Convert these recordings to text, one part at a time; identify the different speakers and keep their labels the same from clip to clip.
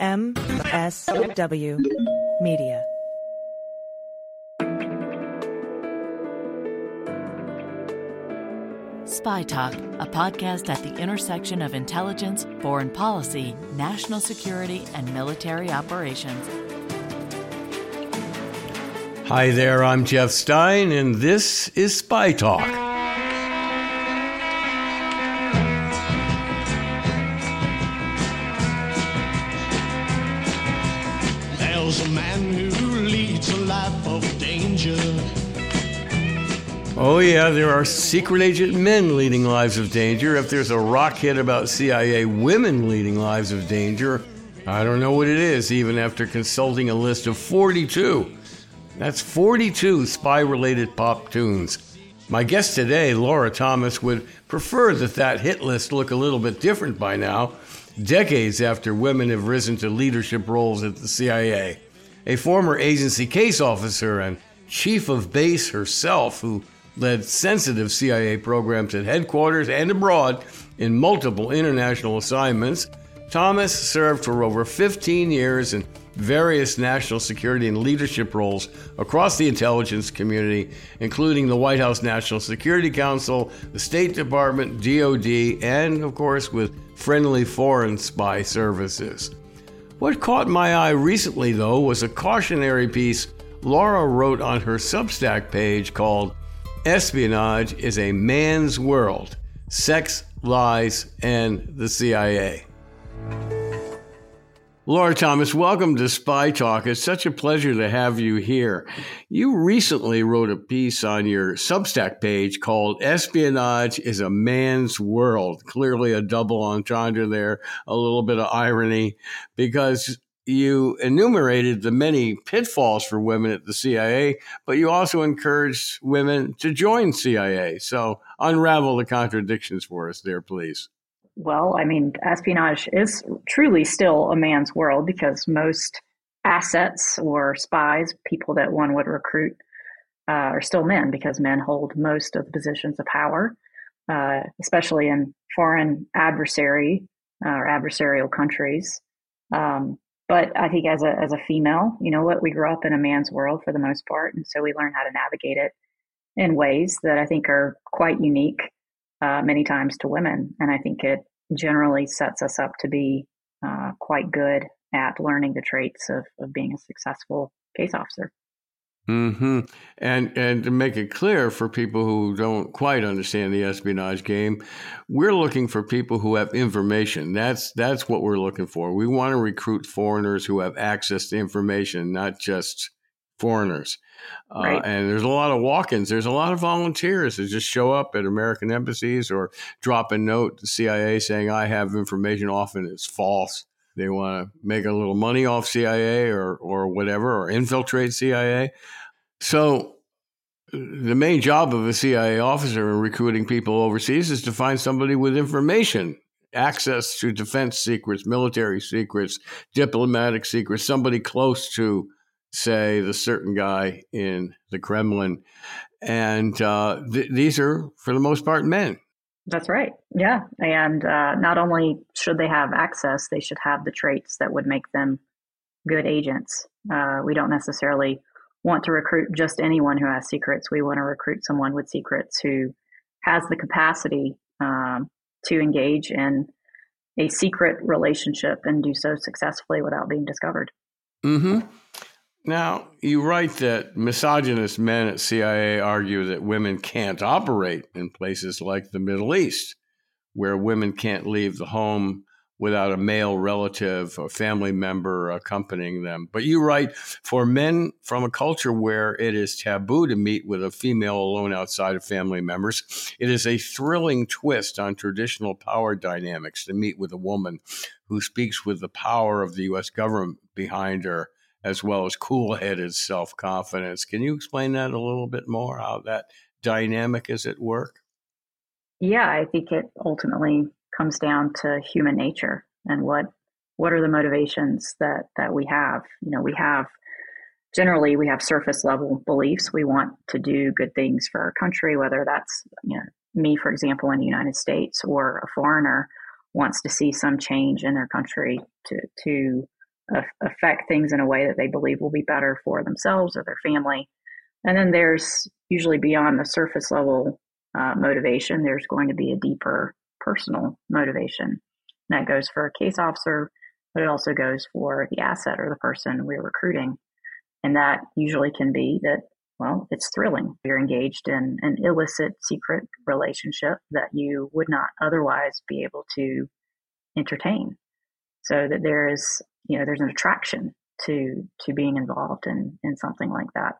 Speaker 1: MSW Media.
Speaker 2: Spy Talk, a podcast at the intersection of intelligence, foreign policy, national security, and military operations.
Speaker 3: Hi there, I'm Jeff Stein, and this is Spy Talk. Oh, yeah, there are secret agent men leading lives of danger. If there's a rock hit about CIA women leading lives of danger, I don't know what it is, even after consulting a list of 42. That's 42 spy related pop tunes. My guest today, Laura Thomas, would prefer that that hit list look a little bit different by now, decades after women have risen to leadership roles at the CIA. A former agency case officer and chief of base herself, who led sensitive CIA programs at headquarters and abroad in multiple international assignments. Thomas served for over 15 years in various national security and leadership roles across the intelligence community, including the White House National Security Council, the State Department, DoD, and, of course, with friendly foreign spy services. What caught my eye recently, though, was a cautionary piece Laura wrote on her Substack page called Espionage is a Man's World Sex, Lies, and the CIA. Laura Thomas, welcome to Spy Talk. It's such a pleasure to have you here. You recently wrote a piece on your Substack page called Espionage is a Man's World. Clearly a double entendre there, a little bit of irony, because you enumerated the many pitfalls for women at the CIA, but you also encouraged women to join CIA. So unravel the contradictions for us there, please.
Speaker 4: Well, I mean, espionage is truly still a man's world because most assets or spies, people that one would recruit, uh, are still men because men hold most of the positions of power, uh, especially in foreign adversary uh, or adversarial countries. Um, but I think as a as a female, you know what, we grew up in a man's world for the most part, and so we learn how to navigate it in ways that I think are quite unique uh, many times to women. And I think it generally sets us up to be uh, quite good at learning the traits of, of being a successful case officer.
Speaker 3: Hmm. And and to make it clear for people who don't quite understand the espionage game, we're looking for people who have information. That's that's what we're looking for. We want to recruit foreigners who have access to information, not just foreigners. Uh, right. And there's a lot of walk-ins. There's a lot of volunteers that just show up at American embassies or drop a note to CIA saying, "I have information." Often it's false. They want to make a little money off CIA or or whatever, or infiltrate CIA. So the main job of a CIA officer in recruiting people overseas is to find somebody with information, access to defense secrets, military secrets, diplomatic secrets, somebody close to, say, the certain guy in the Kremlin. And uh, th- these are, for the most part, men.
Speaker 4: That's right. Yeah. And uh, not only should they have access, they should have the traits that would make them good agents. Uh, we don't necessarily want to recruit just anyone who has secrets. We want to recruit someone with secrets who has the capacity um, to engage in a secret relationship and do so successfully without being discovered.
Speaker 3: Hmm. Now you write that misogynist men at CIA argue that women can't operate in places like the Middle East, where women can't leave the home without a male relative or family member accompanying them. But you write for men from a culture where it is taboo to meet with a female alone outside of family members, it is a thrilling twist on traditional power dynamics to meet with a woman who speaks with the power of the U.S. government behind her. As well as cool headed self confidence. Can you explain that a little bit more, how that dynamic is at work?
Speaker 4: Yeah, I think it ultimately comes down to human nature and what what are the motivations that that we have you know we have generally we have surface level beliefs we want to do good things for our country whether that's you know me for example in the united states or a foreigner wants to see some change in their country to to affect things in a way that they believe will be better for themselves or their family. And then there's usually beyond the surface level uh, motivation, there's going to be a deeper personal motivation. And that goes for a case officer, but it also goes for the asset or the person we're recruiting. And that usually can be that, well, it's thrilling. You're engaged in an illicit secret relationship that you would not otherwise be able to entertain. So that there is, you know, there's an attraction to to being involved in in something like that.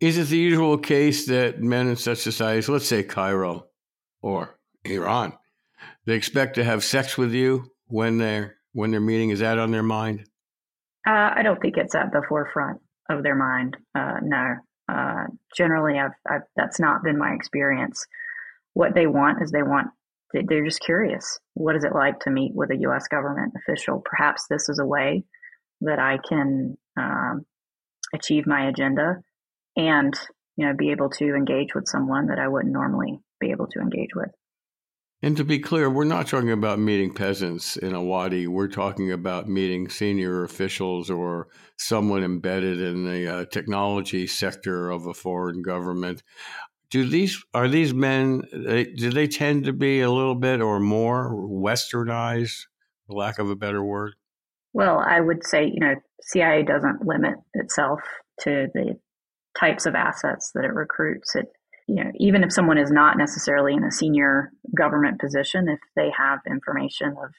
Speaker 3: Is it the usual case that men in such societies, let's say Cairo or Iran, they expect to have sex with you when they're when their meeting is that on their mind?
Speaker 4: Uh, I don't think it's at the forefront of their mind. Uh, no, uh, generally, I've, I've, that's not been my experience. What they want is they want they're just curious. What is it like to meet with a U.S. government official? Perhaps this is a way that I can um, achieve my agenda and you know be able to engage with someone that I wouldn't normally be able to engage with.
Speaker 3: And to be clear, we're not talking about meeting peasants in a wadi. We're talking about meeting senior officials or someone embedded in the uh, technology sector of a foreign government. Do these are these men? Do they tend to be a little bit or more westernized, for lack of a better word?
Speaker 4: Well, I would say you know CIA doesn't limit itself to the types of assets that it recruits. It you know, even if someone is not necessarily in a senior government position, if they have information of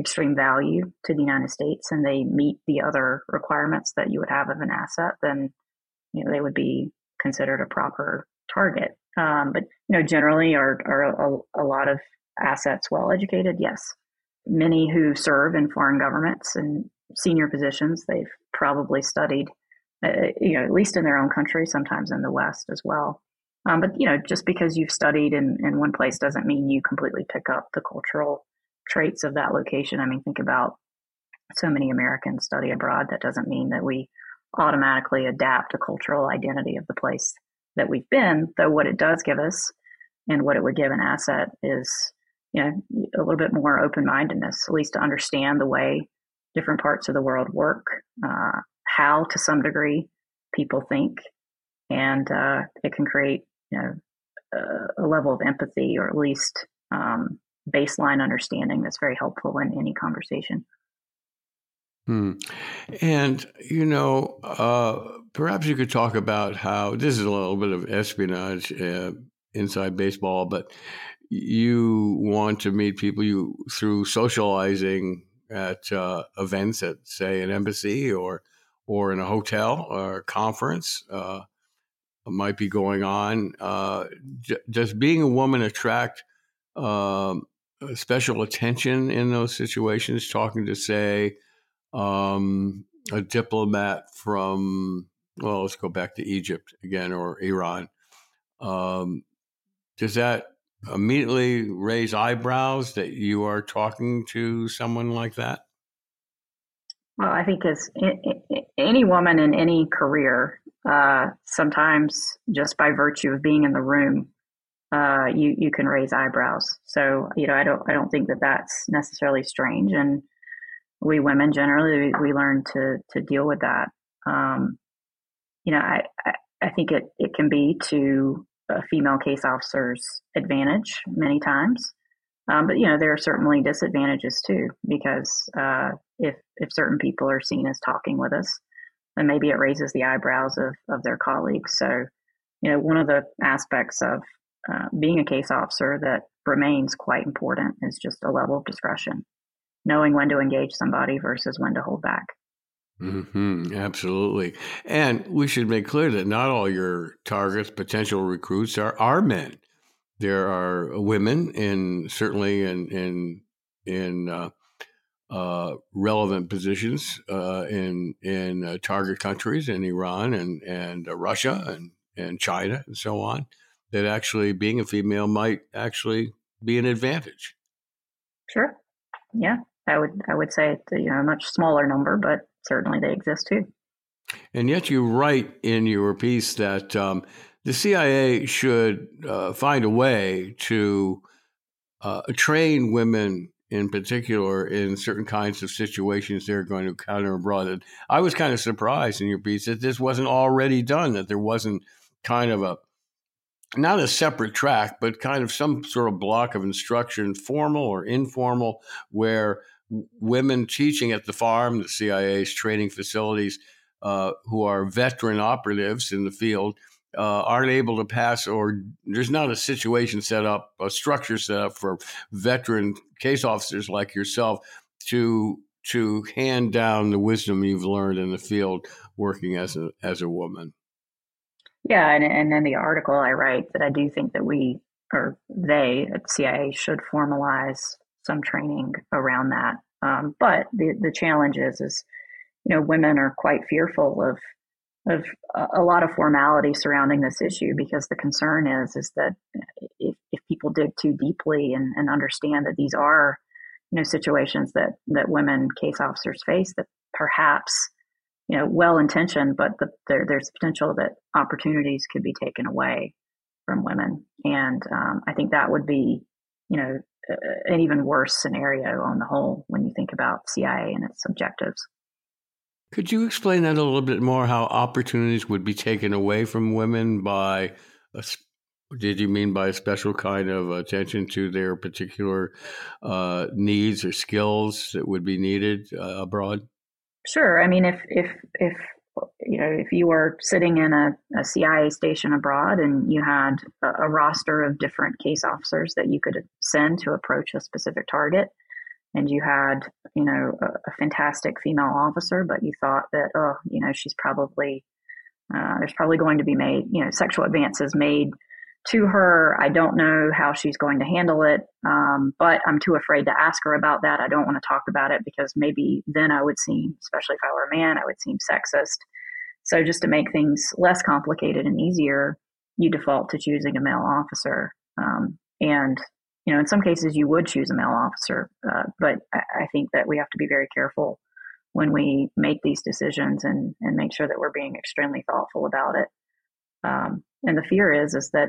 Speaker 4: extreme value to the United States and they meet the other requirements that you would have of an asset, then you know they would be considered a proper target. Um, but you know, generally, are are a, a lot of assets well educated? Yes, many who serve in foreign governments and senior positions, they've probably studied, uh, you know, at least in their own country, sometimes in the West as well. Um, but you know, just because you've studied in, in one place doesn't mean you completely pick up the cultural traits of that location. I mean, think about so many Americans study abroad. That doesn't mean that we automatically adapt a cultural identity of the place that we've been. Though what it does give us, and what it would give an asset, is you know a little bit more open mindedness, at least to understand the way different parts of the world work, uh, how to some degree people think, and uh, it can create you know, a, level of empathy or at least um, baseline understanding that's very helpful in any conversation.
Speaker 3: Hmm. And, you know, uh, perhaps you could talk about how this is a little bit of espionage uh, inside baseball, but you want to meet people you through socializing at uh, events at, say, an embassy or or in a hotel or a conference. Uh, might be going on. Uh, does being a woman attract um, special attention in those situations? Talking to, say, um, a diplomat from, well, let's go back to Egypt again or Iran. Um, does that immediately raise eyebrows that you are talking to someone like that?
Speaker 4: Well, I think as any woman in any career, uh, sometimes just by virtue of being in the room, uh, you you can raise eyebrows. So you know, I don't I don't think that that's necessarily strange, and we women generally we, we learn to to deal with that. Um, you know, I, I I think it it can be to a female case officer's advantage many times. Um, but you know there are certainly disadvantages too because uh, if if certain people are seen as talking with us, then maybe it raises the eyebrows of of their colleagues. So you know one of the aspects of uh, being a case officer that remains quite important is just a level of discretion, knowing when to engage somebody versus when to hold back.
Speaker 3: Mm-hmm, absolutely. And we should make clear that not all your targets, potential recruits, are, are men. There are women in certainly in in in uh, uh, relevant positions uh, in in uh, target countries in Iran and and uh, Russia and and China and so on. That actually being a female might actually be an advantage.
Speaker 4: Sure. Yeah, I would I would say it's you know a much smaller number, but certainly they exist too.
Speaker 3: And yet, you write in your piece that um, the CIA should uh, find a way to uh, train women in particular in certain kinds of situations they're going to encounter abroad. I was kind of surprised in your piece that this wasn't already done, that there wasn't kind of a not a separate track, but kind of some sort of block of instruction, formal or informal, where women teaching at the farm, the CIA's training facilities, uh, who are veteran operatives in the field, uh, aren't able to pass, or there's not a situation set up, a structure set up for veteran case officers like yourself to to hand down the wisdom you've learned in the field working as a as a woman.
Speaker 4: Yeah, and and in the article I write that I do think that we or they at CIA should formalize some training around that. Um, but the the challenge is is you know women are quite fearful of of a lot of formality surrounding this issue because the concern is is that if, if people dig too deeply and, and understand that these are you know situations that that women case officers face that perhaps you know well intentioned but the, there, there's potential that opportunities could be taken away from women and um, i think that would be you know an even worse scenario on the whole when you think about cia and its objectives
Speaker 3: could you explain that a little bit more? How opportunities would be taken away from women by a, did you mean by a special kind of attention to their particular uh, needs or skills that would be needed uh, abroad?
Speaker 4: Sure. I mean, if if if you know, if you were sitting in a, a CIA station abroad and you had a, a, roster of different case officers that you could send to approach a specific target, and you had, you know, a, a, fantastic female officer, but you thought that, oh, you know, she's probably, uh, there's probably going to be made, you know, sexual advances made to her. I don't know how she's going to handle it, um, but I'm too afraid to ask her about that. I don't want to talk about it because maybe then I would seem, especially if I were a man, I would seem sexist. So just to make things less complicated and easier, you default to choosing a male officer. Um, and you know, in some cases you would choose a male officer, uh, but I, I, think that we have to be very careful when we make these decisions and, and make sure that we're being extremely thoughtful about it. Um, and the fear is, is that,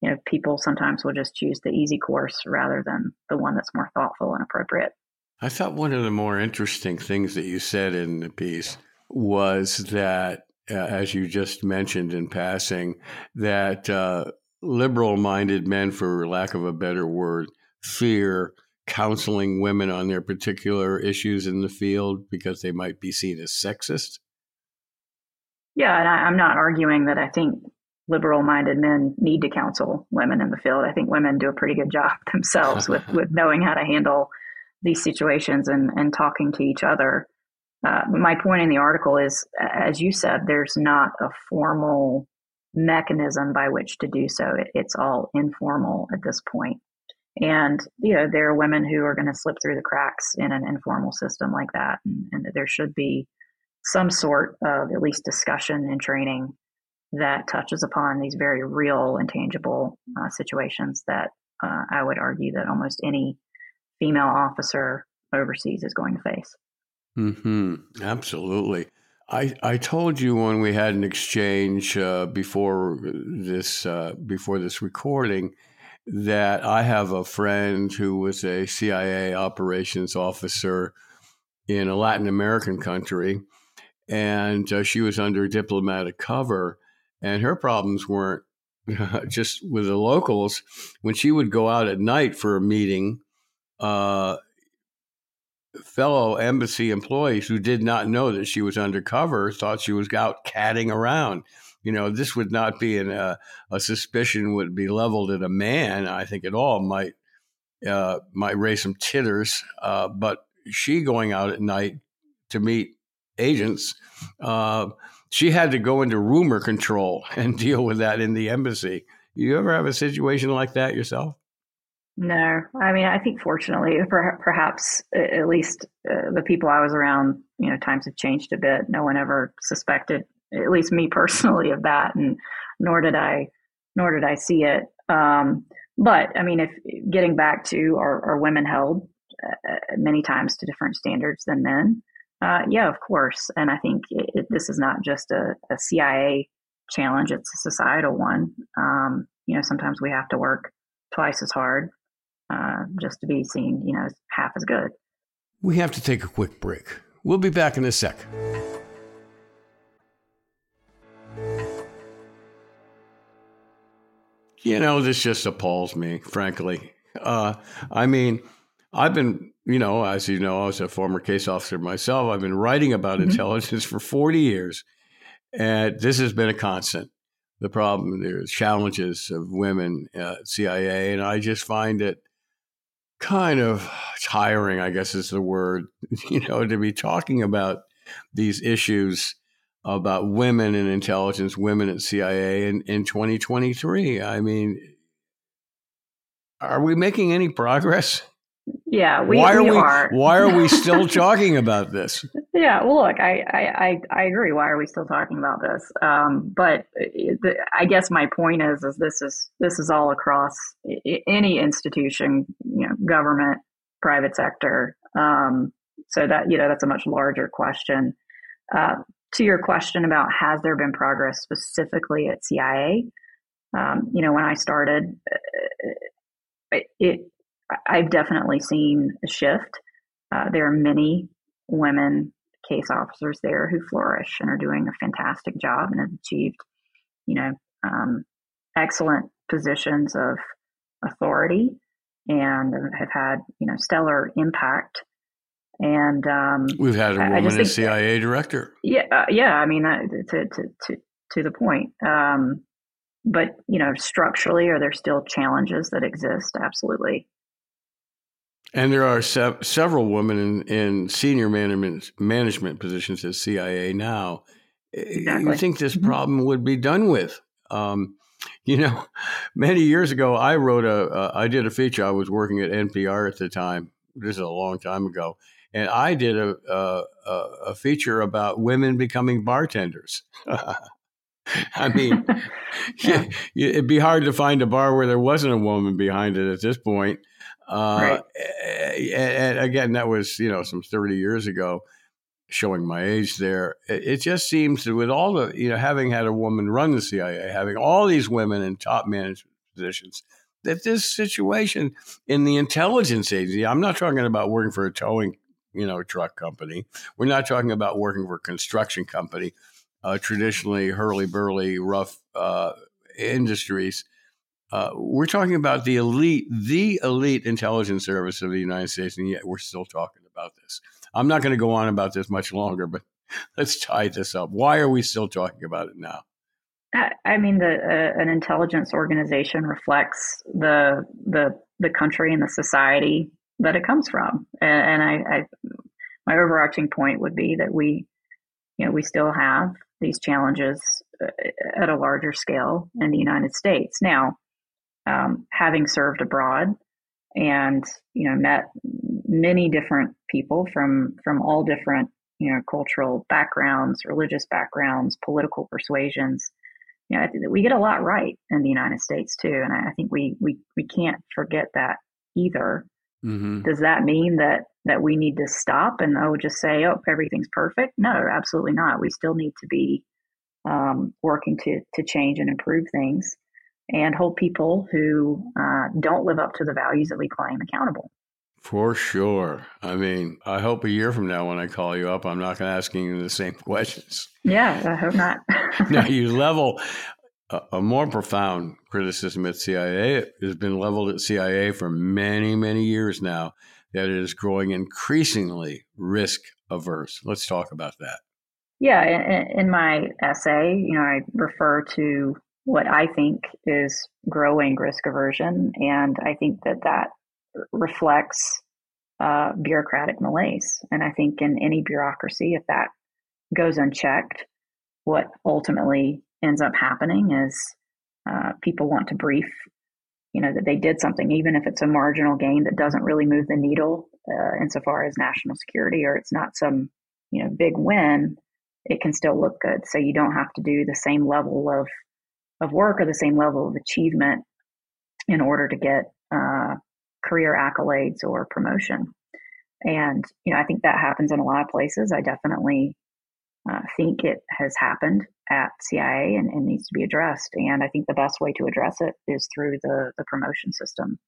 Speaker 4: you know, people sometimes will just choose the easy course rather than the one that's more thoughtful and appropriate.
Speaker 3: I thought one of the more interesting things that you said in the piece was that, uh, as you just mentioned in passing, that uh, liberal minded men, for lack of a better word, fear counseling women on their particular issues in the field because they might be seen as sexist?
Speaker 4: Yeah, and I, am not arguing that I think liberal minded men need to counsel women in the field. I think women do a pretty good job themselves with, with knowing how to handle these situations and, and talking to each other. Uh, my point in the article is, as you said, there's not a formal mechanism by which to do so. It, it's all informal at this point. And, you know, there are women who are going to slip through the cracks in an informal system like that. And, and there should be some sort of at least discussion and training that touches upon these very real and tangible uh, situations that uh, I would argue that almost any female officer overseas is going to face.
Speaker 3: Hmm. Absolutely. I, I told you when we had an exchange uh, before this uh, before this recording that I have a friend who was a CIA operations officer in a Latin American country, and uh, she was under diplomatic cover, and her problems weren't just with the locals. When she would go out at night for a meeting, uh, fellow embassy employees who did not know that she was undercover thought she was out catting around. You know, this would not be an, uh, a suspicion would be leveled at a man. I think at all might uh, might raise some titters. Uh, but she going out at night to meet agents, uh, she had to go into rumor control and deal with that in the embassy. You ever have a situation like that yourself?
Speaker 4: No, I mean, I think fortunately, perhaps at least uh, the people I was around, you know, times have changed a bit. No one ever suspected, at least me personally, of that, and nor did I, nor did I see it. Um, but I mean, if getting back to are, are women held uh, many times to different standards than men? Uh, yeah, of course. And I think it, it, this is not just a, a, CIA challenge; it's a societal one. Um, you know, sometimes we have to work twice as hard uh, just to be seen, you know, half as good.
Speaker 3: We have to take a quick break. We'll be back in a sec. You know, this just appalls me, frankly. Uh, I mean, I've been, you know, as you know, I was a former case officer myself. I've been writing about mm-hmm. intelligence for 40 years, and this has been a constant. The problem, the challenges of women at CIA, and I just find it kind of tiring, I guess is the word, you know, to be talking about these issues about women in intelligence, women at CIA in, in 2023. I mean, are we making any progress?
Speaker 4: Yeah, we,
Speaker 3: why are
Speaker 4: we,
Speaker 3: we
Speaker 4: are.
Speaker 3: Why are we still talking about this?
Speaker 4: Yeah, well, look, I, I, I, agree. Why are we still talking about this? Um, but the, I guess my point is, is this is this is all across any institution, you know, government, private sector. Um, so that you know, that's a much larger question. Uh, to your question about has there been progress specifically at CIA? Um, you know, when I started, uh, it I've definitely seen a shift. Uh, there are many women case officers there who flourish and are doing a fantastic job and have achieved, you know, um, excellent positions of authority and have had, you know, stellar impact. And um,
Speaker 3: we've had a woman as CIA director.
Speaker 4: Yeah, uh, yeah. I mean, uh, to to to to the point. Um, but you know, structurally, are there still challenges that exist? Absolutely.
Speaker 3: And there are several women in, in senior management management positions at CIA now. Exactly. You think this mm-hmm. problem would be done with? Um, you know, many years ago, I wrote a, uh, I did a feature. I was working at NPR at the time. This is a long time ago, and I did a a, a feature about women becoming bartenders. I mean, yeah. it'd be hard to find a bar where there wasn't a woman behind it at this point. Uh, right. and, again, that was you know some thirty years ago, showing my age there. It, it just seems that with all the you know having had a woman run the CIA, having all these women in top management positions, that this situation in the intelligence agency. I'm not talking about working for a towing you know truck company. We're not talking about working for a construction company. Uh, traditionally hurly burly, rough uh, industries uh, we're talking about the elite, the elite intelligence service of the United States, and yet we're still talking about this. I'm not going to go on about this much longer, but let's tie this up. Why are we still talking about it now?
Speaker 4: I mean, the, uh, an intelligence organization reflects the the the country and the society that it comes from, and, and I, I my overarching point would be that we, you know, we still have these challenges uh, at a larger scale in the United States. Now, um, having served abroad and you know met many different people from from all different you know cultural backgrounds religious backgrounds political persuasions you know we get a lot right in the united states too and i think we we, we can't forget that either mm-hmm. does that mean that that we need to stop and oh just say oh everything's perfect no absolutely not we still need to be um, working to to change and improve things and hold people who uh, don't live up to the values that we claim accountable.
Speaker 3: For sure. I mean, I hope a year from now when I call you up, I'm not going to ask you the same questions.
Speaker 4: Yeah, I hope not.
Speaker 3: now, you level a, more profound criticism at CIA. Has been leveled at CIA for many, many years now that it is growing increasingly risk averse. Let's talk about that.
Speaker 4: Yeah, in, in my essay, you know, I refer to what I think is growing risk aversion. And I think that that reflects uh, bureaucratic malaise. And I think in any bureaucracy, if that goes unchecked, what ultimately ends up happening is uh, people want to brief, you know, that they did something, even if it's a marginal gain that doesn't really move the needle uh, insofar as national security, or it's not some, you know, big win. It can still look good. So you don't have to do the same level of of work or the same level of achievement in order to get uh, career accolades or promotion. And, you know, I think that happens in a lot of places. I definitely uh, think it has happened at CIA and, and, needs to be addressed. And I think the best way to address it is through the, the promotion system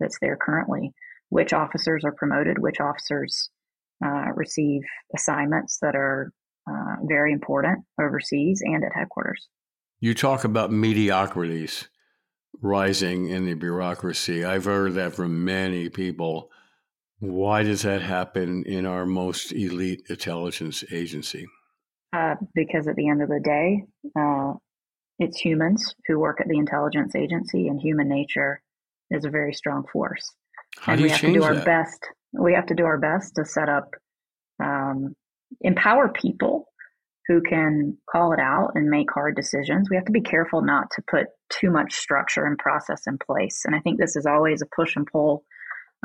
Speaker 4: that's there currently. Which officers are promoted, which officers uh, receive assignments that are uh, very important overseas and at headquarters.
Speaker 3: You talk about mediocrities rising in the bureaucracy. I've heard that from many people. Why does that happen in our most elite intelligence agency?
Speaker 4: Uh, because at the end of the day, uh, it's humans who work at the intelligence agency, and human nature is a very strong force.
Speaker 3: How
Speaker 4: and
Speaker 3: do
Speaker 4: we
Speaker 3: you
Speaker 4: have
Speaker 3: change
Speaker 4: to do our
Speaker 3: that?
Speaker 4: best. We have to do our best to set up, um, empower people who can call it out and make hard decisions. We have to be careful not to put too much structure and process in place. And I think this is always a push and pull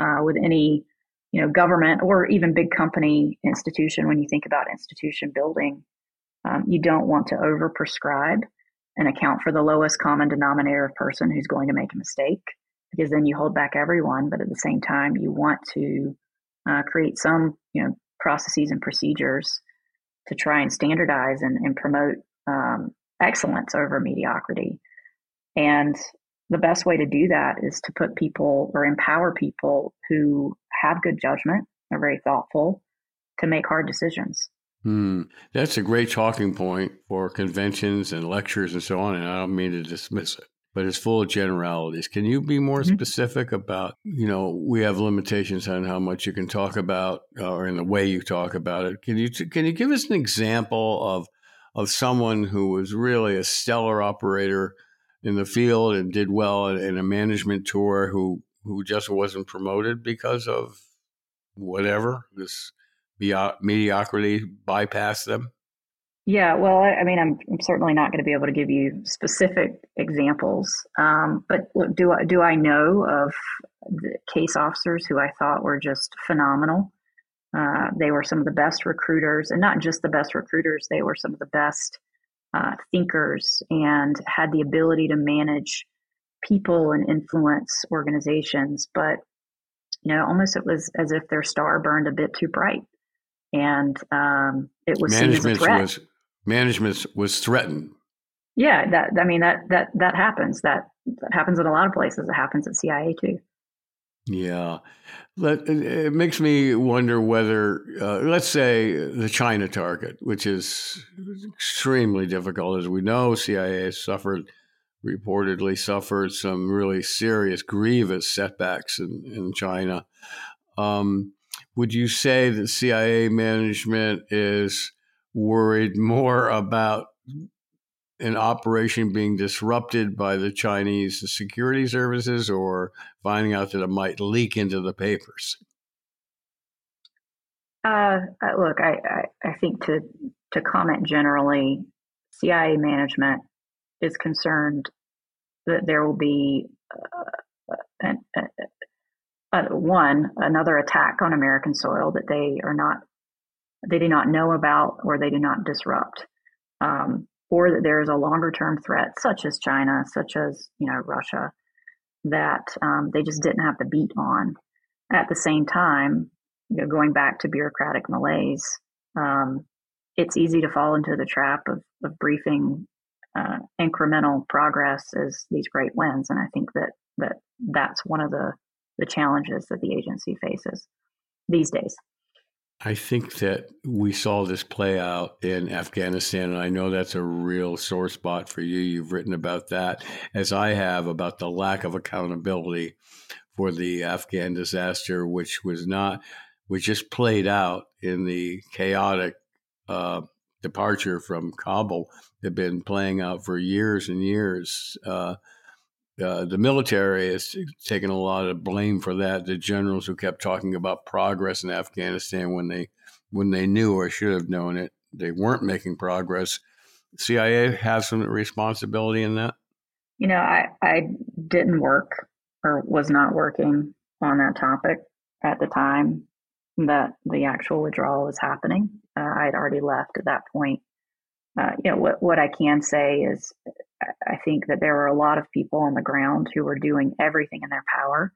Speaker 4: uh, with any you know government or even big company institution. When you think about institution building, um, you don't want to over prescribe and account for the lowest common denominator of person who's going to make a mistake because then you hold back everyone. But at the same time, you want to uh, create some you know processes and procedures to try and standardize and, and promote um, excellence over mediocrity. And the best way to do that is to put people or empower people who have good judgment, are very thoughtful, to make hard decisions.
Speaker 3: Hmm. That's a great talking point for conventions and lectures and so on. And I don't mean to dismiss it, but it's full of generalities. Can you be more
Speaker 4: Mhm.
Speaker 3: specific about, you know, we have limitations on how much you can talk about uh, or in the way you talk about it. Can you, can you give us an example of, of someone who was really a stellar operator in the field and did well in, a management tour who, who just wasn't promoted because of whatever this mediocrity bypass them?
Speaker 4: Yeah, well, I, mean, I'm, I'm certainly not going to be able to give you specific examples, um, but look, do I do I know of case officers who I thought were just phenomenal? Uh, they were some of the best recruiters, and not just the best recruiters; they were some of the best uh, thinkers and had the ability to manage people and influence organizations. But you know, almost it was as if their star burned a bit too bright, and um, it was
Speaker 3: management was management was threatened.
Speaker 4: Yeah, that I mean that that that happens. That that happens in a lot of places. It happens at CIA too.
Speaker 3: Yeah, Let, it- it makes me wonder whether, uh, let's say, the China target, which is extremely difficult, as we know, CIA has suffered, reportedly suffered some really serious, grievous setbacks in, in China. Um, would you say that CIA management is worried more about an operation being disrupted by the Chinese security services or finding out that it might leak into the papers?
Speaker 4: Uh, look, I, I I think to to comment generally, CIA management is concerned that there will be uh, an, uh, one another attack on American soil that they are not they do not know about or they do not disrupt. Um, or that there is a longer term threat, such as China, such as you know Russia, that um, they just didn't have the beat on. At the same time, you know, going back to bureaucratic malaise, um, it's easy to fall into the trap of, of briefing uh, incremental progress as these great wins, and I think that that that's one of the the challenges that the agency faces these days.
Speaker 3: I think that we saw this play out in Afghanistan, and I know that's a real sore spot for you. You've written about that, as I have, about the lack of accountability for the Afghan disaster, which was not, which just played out in the chaotic uh, departure from Kabul. Had been playing out for years and years. Uh, uh, the military has taken a lot of blame for that. The generals who kept talking about progress in Afghanistan when they when they knew or should have known it, they weren't making progress. CIA has some responsibility in that.
Speaker 4: You know, I I didn't work or was not working on that topic at the time that the actual withdrawal was happening. Uh, I had already left at that point. Uh, you know, what what I can say is I think that there were a lot of people on the ground who were doing everything in their power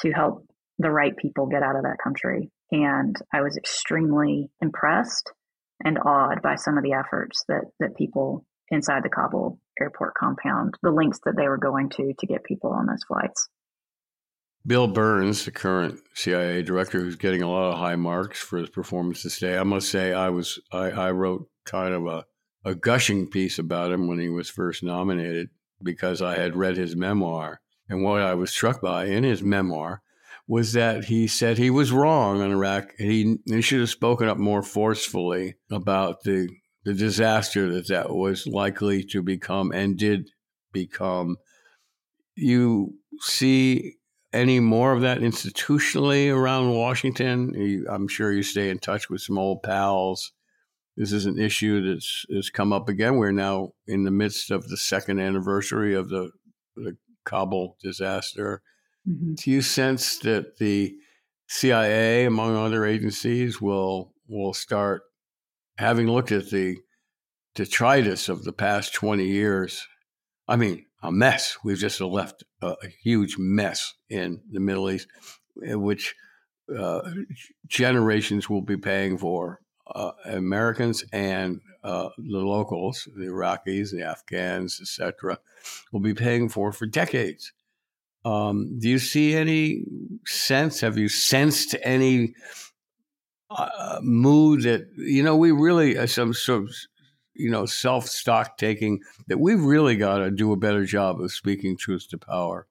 Speaker 4: to help the right people get out of that country. And I was extremely impressed and awed by some of the efforts that, that people inside the Kabul airport compound, the lengths that they were going to to get people on those flights.
Speaker 3: Bill Burns, the current CIA director, who's getting a lot of high marks for his performance this day. I must say, I was I, I wrote kind of a, a gushing piece about him when he was first nominated because I had read his memoir. And what I was struck by in his memoir was that he said he was wrong on Iraq. He, he should have spoken up more forcefully about the the disaster that that was likely to become and did become. You see any more of that institutionally around Washington? I'm sure you stay in touch with some old pals. This is an issue that's, that's come up again. We're now in the midst of the second anniversary of the, the Kabul disaster. Mm-hmm. Do you sense that the CIA, among other agencies, will will start having looked at the detritus of the past 20 years? I mean, a mess. We've just left a, a huge mess in the Middle East, eh, which uh, generations will be paying for. Uh, Americans and uh, the locals, the Iraqis, the Afghans, etc., will be paying for for decades. Um, do you see any sense? Have you sensed any uh, mood that you know we really uh, some sort of you know self stock taking that we've really got to do a better job of speaking truth to power?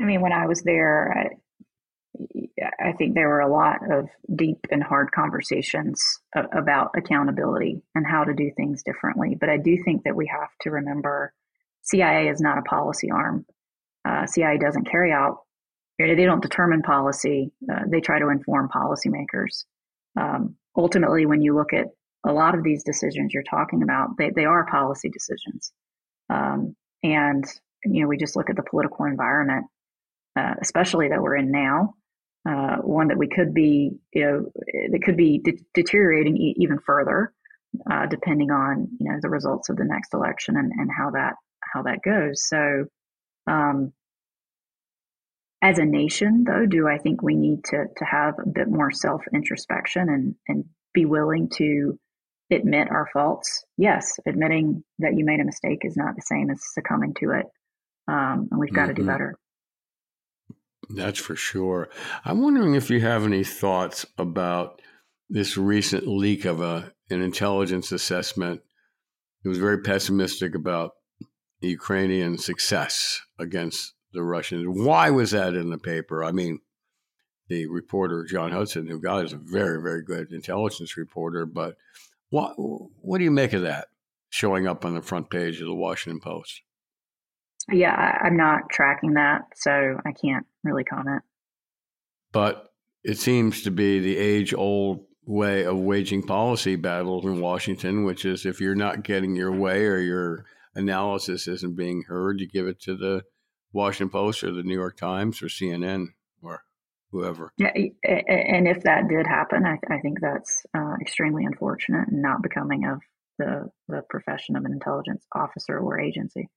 Speaker 4: I mean, when I was there, I, think there were a lot of deep and hard conversations about accountability and how to do things differently. But I do think that we have to remember CIA is not a policy arm uh, CIA doesn't carry out, they don't determine policy. Uh, they try to inform policymakers. Um, ultimately, when you look at a lot of these decisions you're talking about, they, they are policy decisions. Um, and, you know, we just look at the political environment, uh, especially that we're in now, uh, one that we could be, you know, that could be de- deteriorating e- even further, uh, depending on, you know, the results of the next election and, and how that, how that goes. So, um, as a nation, though, do I think we need to to have a bit more self introspection and and be willing to admit our faults? Yes, admitting that you made a mistake is not the same as succumbing to it, um, and we've got mm-hmm. to do better.
Speaker 3: That's for sure. I'm wondering if you have any thoughts about this recent leak of a an intelligence assessment. It was very pessimistic about Ukrainian success against the Russians. Why was that in the paper? I mean, the reporter John Hudson, who got is a very, very good intelligence reporter, but what what do you make of that showing up on the front page of the Washington Post?
Speaker 4: Yeah, I'm not tracking that, so I can't really comment.
Speaker 3: But it seems to be the age old way of waging policy battles in Washington, which is if you're not getting your way or your analysis isn't being heard, you give it to the Washington Post or the New York Times or CNN or whoever.
Speaker 4: Yeah, and if that did happen, I, I think that's uh, extremely unfortunate and not becoming of the the profession of an intelligence officer or agency.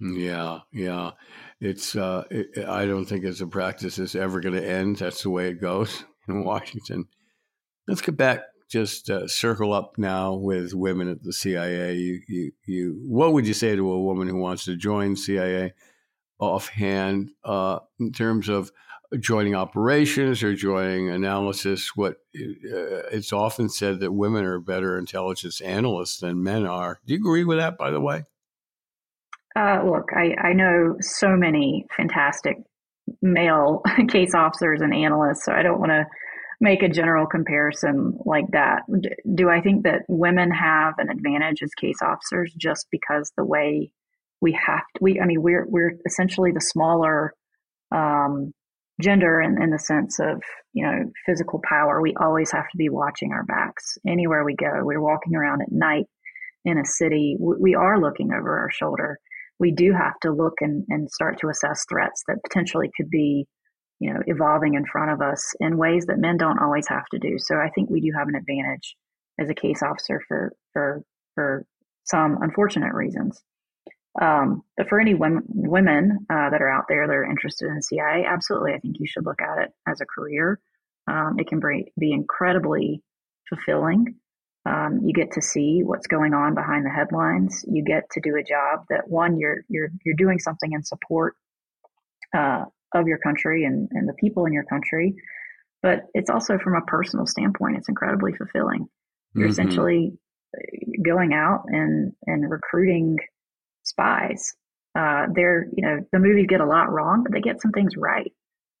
Speaker 3: Yeah, yeah, it's. Uh, it, I don't think it's a practice that's ever going to end. That's the way it goes in Washington. Let's get back. Just uh, circle up now with women at the CIA. You, you, you. What would you say to a woman who wants to join CIA? offhand uh, in terms of joining operations or joining analysis. What uh, it's often said that women are better intelligence analysts than men are. Do you agree with that? By the way.
Speaker 4: Uh, look, I, I know so many fantastic male case officers and analysts, so I don't want to make a general comparison like that. Do I think that women have an advantage as case officers just because the way we have to, we, I mean, we're, we're essentially the smaller, um, gender in, in the sense of, you know, physical power. We always have to be watching our backs anywhere we go. We're walking around at night in a city. We, we are looking over our shoulder. We do have to look and, and start to assess threats that potentially could be, you know, evolving in front of us in ways that men don't always have to do. So I think we do have an advantage as a case officer for, for, for some unfortunate reasons. Um, but for any women, women uh, that are out there that are interested in CIA, absolutely, I think you should look at it as a career. Um, it can be, be incredibly fulfilling. Um, you get to see what's going on behind the headlines. You get to do a job that one, you're you're you're doing something in support uh, of your country and, and the people in your country. But it's also from a personal standpoint, it's incredibly fulfilling. You're mm-hmm. essentially uh, going out and, and recruiting spies. Uh, they're, you know, the movies get a lot wrong, but they get some things right.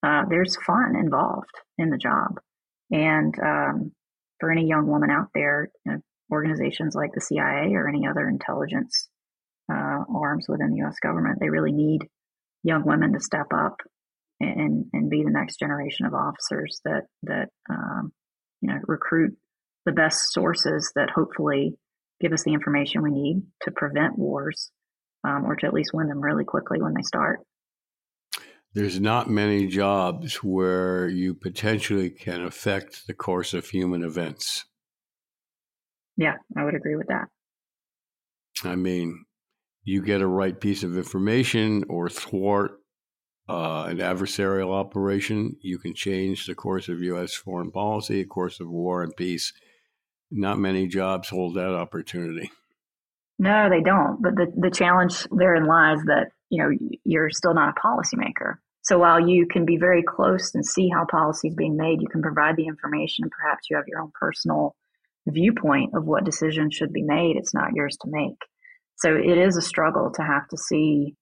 Speaker 4: Uh, there's fun involved in the job. And um, for any young woman out there, you know, organizations like the CIA or any other intelligence uh, arms within the U.S. government, they really need young women to step up and and be the next generation of officers that that um, you know recruit the best sources that hopefully give us the information we need to prevent wars um, or to at least win them really quickly when they start.
Speaker 3: There's not many jobs where you potentially can affect the course of human events.
Speaker 4: Yeah, I would agree with that.
Speaker 3: I mean, you get a right piece of information or thwart uh, an adversarial operation, you can change the course of U.S. foreign policy, a course of war and peace. Not many jobs hold that opportunity.
Speaker 4: No, they don't. But the, the challenge therein lies that, you know, you're still not a policymaker. So while you can be very close and see how policy is being made, you can provide the information and perhaps you have your own personal viewpoint of what decisions should be made. It's not yours to make. So it is a struggle to have to see,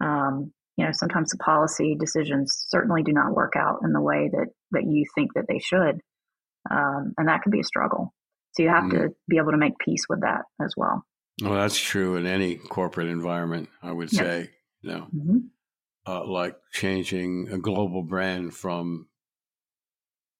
Speaker 4: um, you know, sometimes the policy decisions certainly do not work out in the way that, that you think that they should. Um, and that can be a struggle. So you have mm-hmm. to be able to make peace with that as well.
Speaker 3: Well, that's true in any corporate environment, I would say. No. mm-hmm. Uh, like changing a global brand from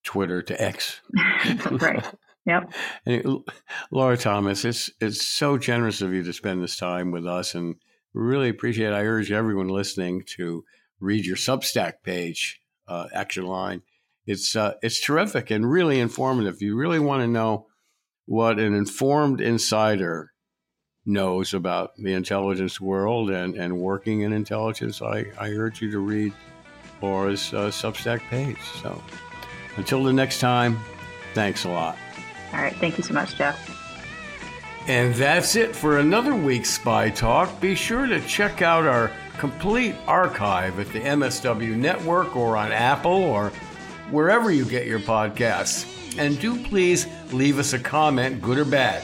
Speaker 3: Twitter to X.
Speaker 4: right. Yep.
Speaker 3: And Laura Thomas, it's it's so generous of you to spend this time with us, and really appreciate. it. I urge everyone listening to read your Substack page, uh, Action Line. It's uh, it's terrific and really informative. You really want to know what an informed insider knows about the intelligence world and, and working in intelligence. I, I urge you to read Laura's uh, Substack page. So until the next time, thanks a lot.
Speaker 4: All right. Thank you so much, Jeff.
Speaker 3: And that's it for another week's Spy Talk. Be sure to check out our complete archive at the MSW Network or on Apple or wherever you get your podcasts. And do please leave us a comment, good or bad.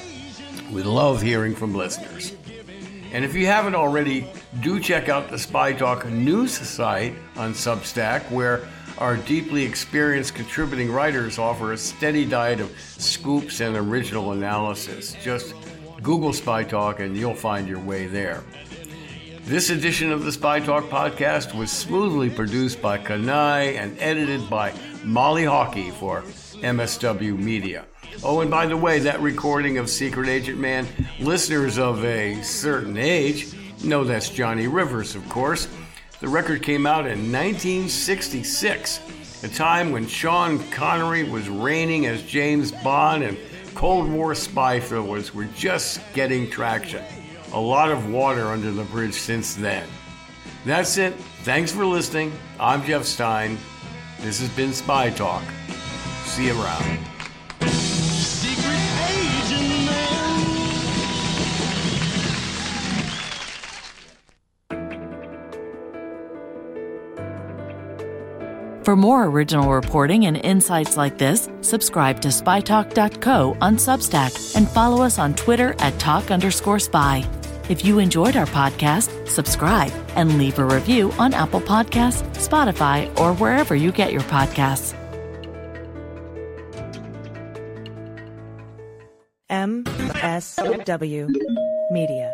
Speaker 3: We love hearing from listeners. And if you haven't already, do check out the Spy Talk news site on Substack, where our deeply experienced contributing writers offer a steady diet of scoops and original analysis. Just Google Spy Talk and you'll find your way there. This edition of the Spy Talk podcast was smoothly produced by Kanai and edited by Molly Hawkey for MSW Media. Oh, and by the way, that recording of Secret Agent Man, listeners of a certain age know that's Johnny Rivers, of course. The record came out in 1966, a time when Sean Connery was reigning as James Bond and Cold War spy thrillers were just getting traction. A lot of water under the bridge since then. That's it. Thanks for listening. I'm Jeff Stein. This has been Spy Talk. See you around.
Speaker 2: For more original reporting and insights like this, subscribe to spytalk.co on Substack and follow us on Twitter at talk underscore spy. If you enjoyed our podcast, subscribe and leave a review on Apple Podcasts, Spotify, or wherever you get your podcasts.
Speaker 1: MSW Media.